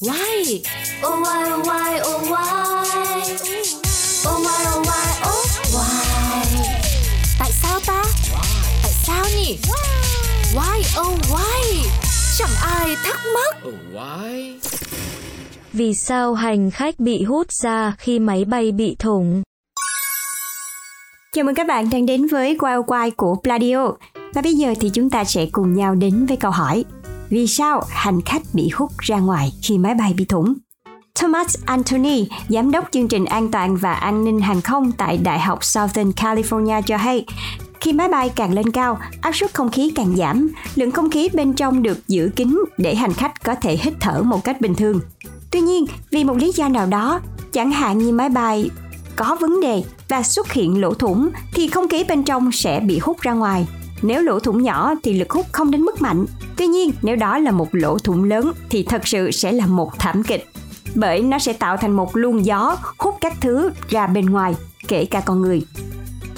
Why? Oh why oh why oh why Oh why oh why oh why Tại sao ta? Tại sao nhỉ? Why oh why? Chẳng ai thắc mắc. Oh, why? Vì sao hành khách bị hút ra khi máy bay bị thủng? Chào mừng các bạn đang đến với Wild Wild của Pladio. Và bây giờ thì chúng ta sẽ cùng nhau đến với câu hỏi vì sao hành khách bị hút ra ngoài khi máy bay bị thủng? Thomas Anthony, giám đốc chương trình an toàn và an ninh hàng không tại Đại học Southern California cho hay, khi máy bay càng lên cao, áp suất không khí càng giảm, lượng không khí bên trong được giữ kín để hành khách có thể hít thở một cách bình thường. Tuy nhiên, vì một lý do nào đó, chẳng hạn như máy bay có vấn đề và xuất hiện lỗ thủng thì không khí bên trong sẽ bị hút ra ngoài. Nếu lỗ thủng nhỏ thì lực hút không đến mức mạnh. Tuy nhiên, nếu đó là một lỗ thủng lớn thì thật sự sẽ là một thảm kịch. Bởi nó sẽ tạo thành một luồng gió hút các thứ ra bên ngoài, kể cả con người.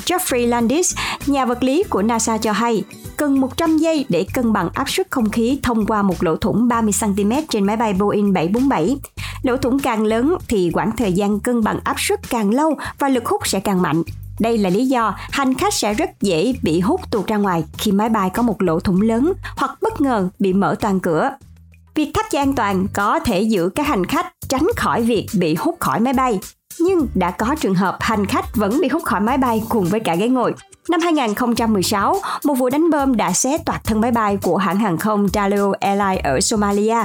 Geoffrey Landis, nhà vật lý của NASA cho hay, cần 100 giây để cân bằng áp suất không khí thông qua một lỗ thủng 30cm trên máy bay Boeing 747. Lỗ thủng càng lớn thì quãng thời gian cân bằng áp suất càng lâu và lực hút sẽ càng mạnh. Đây là lý do hành khách sẽ rất dễ bị hút tuột ra ngoài khi máy bay có một lỗ thủng lớn hoặc bất ngờ bị mở toàn cửa. Việc thắt dây an toàn có thể giữ các hành khách tránh khỏi việc bị hút khỏi máy bay. Nhưng đã có trường hợp hành khách vẫn bị hút khỏi máy bay cùng với cả ghế ngồi. Năm 2016, một vụ đánh bom đã xé toạc thân máy bay của hãng hàng không Dalio Airlines ở Somalia.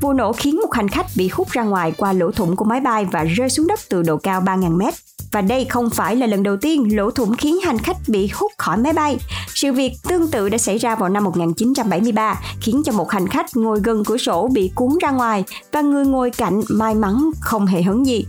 Vụ nổ khiến một hành khách bị hút ra ngoài qua lỗ thủng của máy bay và rơi xuống đất từ độ cao 3.000 mét. Và đây không phải là lần đầu tiên lỗ thủng khiến hành khách bị hút khỏi máy bay. Sự việc tương tự đã xảy ra vào năm 1973, khiến cho một hành khách ngồi gần cửa sổ bị cuốn ra ngoài và người ngồi cạnh may mắn không hề hấn gì.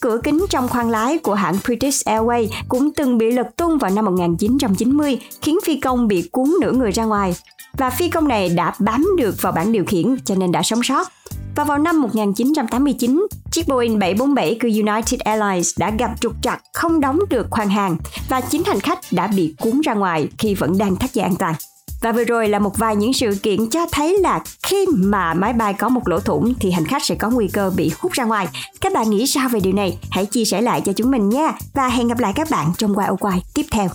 Cửa kính trong khoang lái của hãng British Airways cũng từng bị lật tung vào năm 1990, khiến phi công bị cuốn nửa người ra ngoài. Và phi công này đã bám được vào bảng điều khiển cho nên đã sống sót. Và vào năm 1989, chiếc Boeing 747 của United Airlines đã gặp trục trặc không đóng được khoang hàng và chính hành khách đã bị cuốn ra ngoài khi vẫn đang thắt dây an toàn. Và vừa rồi là một vài những sự kiện cho thấy là khi mà máy bay có một lỗ thủng thì hành khách sẽ có nguy cơ bị hút ra ngoài. Các bạn nghĩ sao về điều này? Hãy chia sẻ lại cho chúng mình nha. Và hẹn gặp lại các bạn trong quay ô tiếp theo.